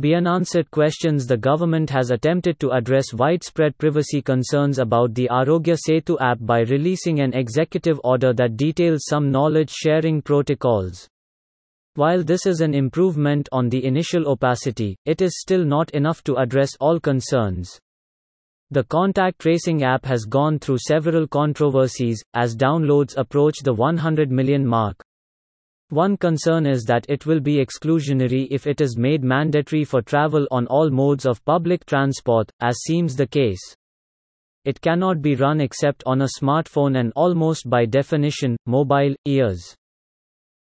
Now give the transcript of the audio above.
Beyond answered questions the government has attempted to address widespread privacy concerns about the Aarogya Setu app by releasing an executive order that details some knowledge sharing protocols. While this is an improvement on the initial opacity, it is still not enough to address all concerns. The contact tracing app has gone through several controversies, as downloads approach the 100 million mark. One concern is that it will be exclusionary if it is made mandatory for travel on all modes of public transport, as seems the case. It cannot be run except on a smartphone and almost by definition, mobile, ears.